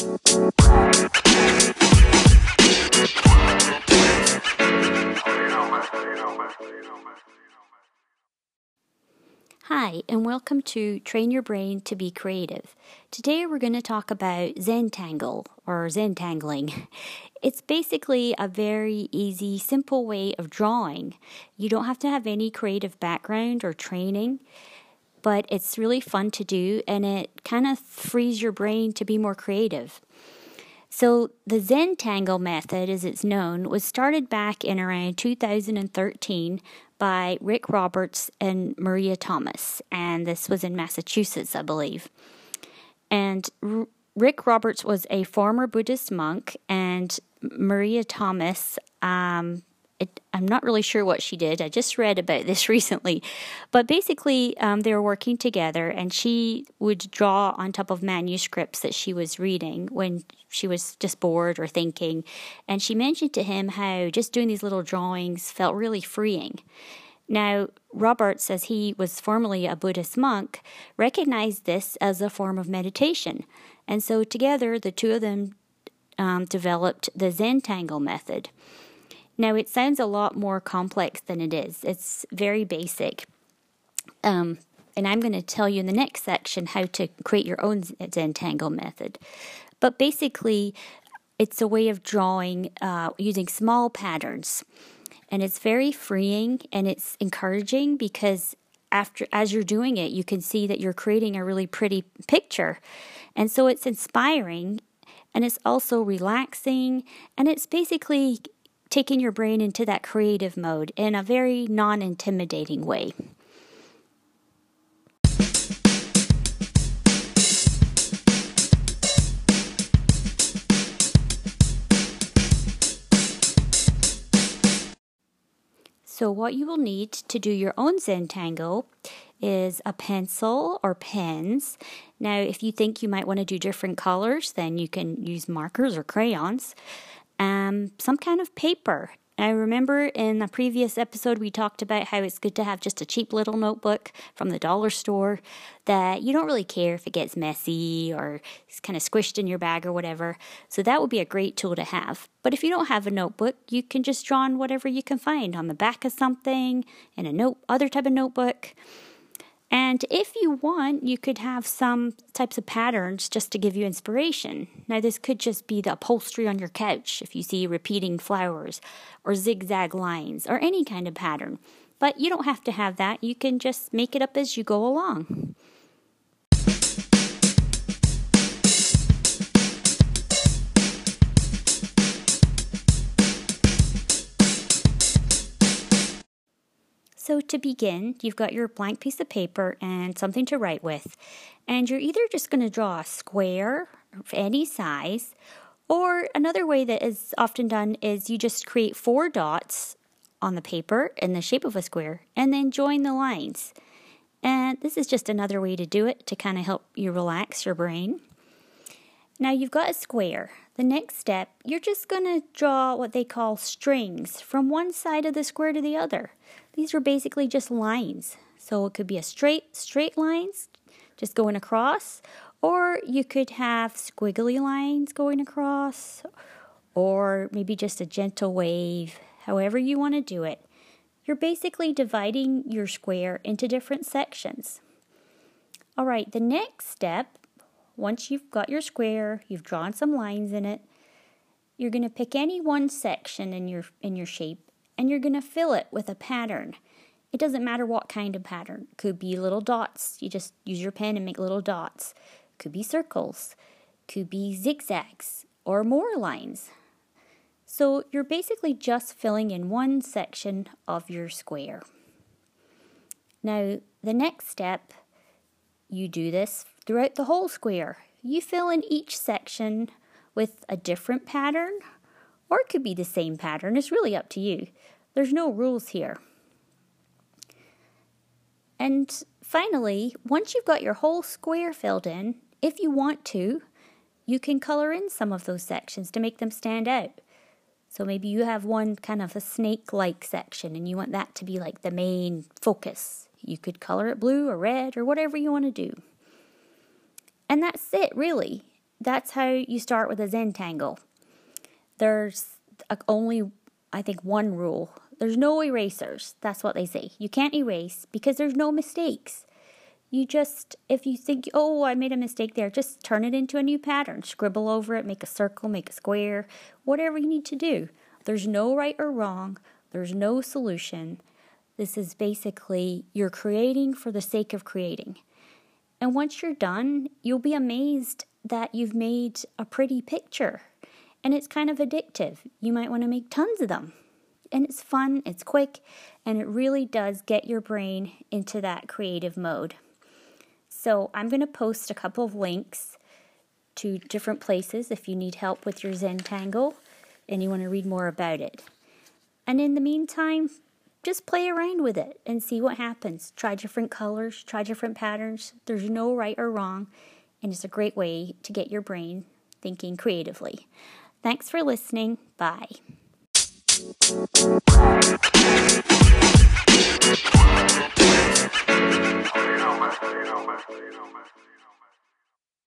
Hi, and welcome to Train Your Brain to Be Creative. Today we're going to talk about Zentangle or Zentangling. It's basically a very easy, simple way of drawing. You don't have to have any creative background or training, but it's really fun to do and it kind of frees your brain to be more creative. So, the Zentangle method, as it's known, was started back in around 2013 by Rick Roberts and Maria Thomas, and this was in Massachusetts, I believe. And R- Rick Roberts was a former Buddhist monk, and Maria Thomas um, I'm not really sure what she did. I just read about this recently. But basically, um, they were working together, and she would draw on top of manuscripts that she was reading when she was just bored or thinking. And she mentioned to him how just doing these little drawings felt really freeing. Now, Robert as he was formerly a Buddhist monk, recognized this as a form of meditation. And so together, the two of them um, developed the Zentangle method. Now, it sounds a lot more complex than it is, it's very basic. Um, and I'm going to tell you in the next section how to create your own Zentangle method. But basically, it's a way of drawing uh, using small patterns. And it's very freeing and it's encouraging because after as you're doing it, you can see that you're creating a really pretty picture. And so it's inspiring and it's also relaxing and it's basically taking your brain into that creative mode in a very non intimidating way. So, what you will need to do your own Zentangle is a pencil or pens. Now, if you think you might want to do different colors, then you can use markers or crayons um, some kind of paper. I remember in a previous episode we talked about how it's good to have just a cheap little notebook from the dollar store that you don't really care if it gets messy or it's kind of squished in your bag or whatever. So that would be a great tool to have. But if you don't have a notebook, you can just draw on whatever you can find on the back of something, in a note other type of notebook. And if you want, you could have some types of patterns just to give you inspiration. Now, this could just be the upholstery on your couch if you see repeating flowers or zigzag lines or any kind of pattern. But you don't have to have that. You can just make it up as you go along. So, to begin, you've got your blank piece of paper and something to write with. And you're either just going to draw a square of any size, or another way that is often done is you just create four dots on the paper in the shape of a square and then join the lines. And this is just another way to do it to kind of help you relax your brain. Now you've got a square. The next step, you're just going to draw what they call strings from one side of the square to the other. These are basically just lines. So it could be a straight, straight lines just going across, or you could have squiggly lines going across, or maybe just a gentle wave, however you want to do it. You're basically dividing your square into different sections. All right, the next step, once you've got your square, you've drawn some lines in it, you're going to pick any one section in your in your shape and you're going to fill it with a pattern. It doesn't matter what kind of pattern. It could be little dots. You just use your pen and make little dots. It could be circles. It could be zigzags or more lines. So you're basically just filling in one section of your square. Now, the next step, you do this throughout the whole square. You fill in each section with a different pattern or it could be the same pattern. It's really up to you. There's no rules here. And finally, once you've got your whole square filled in, if you want to, you can color in some of those sections to make them stand out. So maybe you have one kind of a snake like section and you want that to be like the main focus. You could color it blue or red or whatever you want to do. And that's it, really. that's how you start with a Zentangle. There's uh, only, I think, one rule. There's no erasers. That's what they say. You can't erase because there's no mistakes. You just, if you think, oh, I made a mistake there, just turn it into a new pattern. Scribble over it, make a circle, make a square, whatever you need to do. There's no right or wrong, there's no solution. This is basically you're creating for the sake of creating. And once you're done, you'll be amazed that you've made a pretty picture. And it's kind of addictive. You might want to make tons of them. And it's fun, it's quick, and it really does get your brain into that creative mode. So I'm going to post a couple of links to different places if you need help with your Zentangle and you want to read more about it. And in the meantime, just play around with it and see what happens. Try different colors, try different patterns. There's no right or wrong, and it's a great way to get your brain thinking creatively. Thanks for listening. Bye.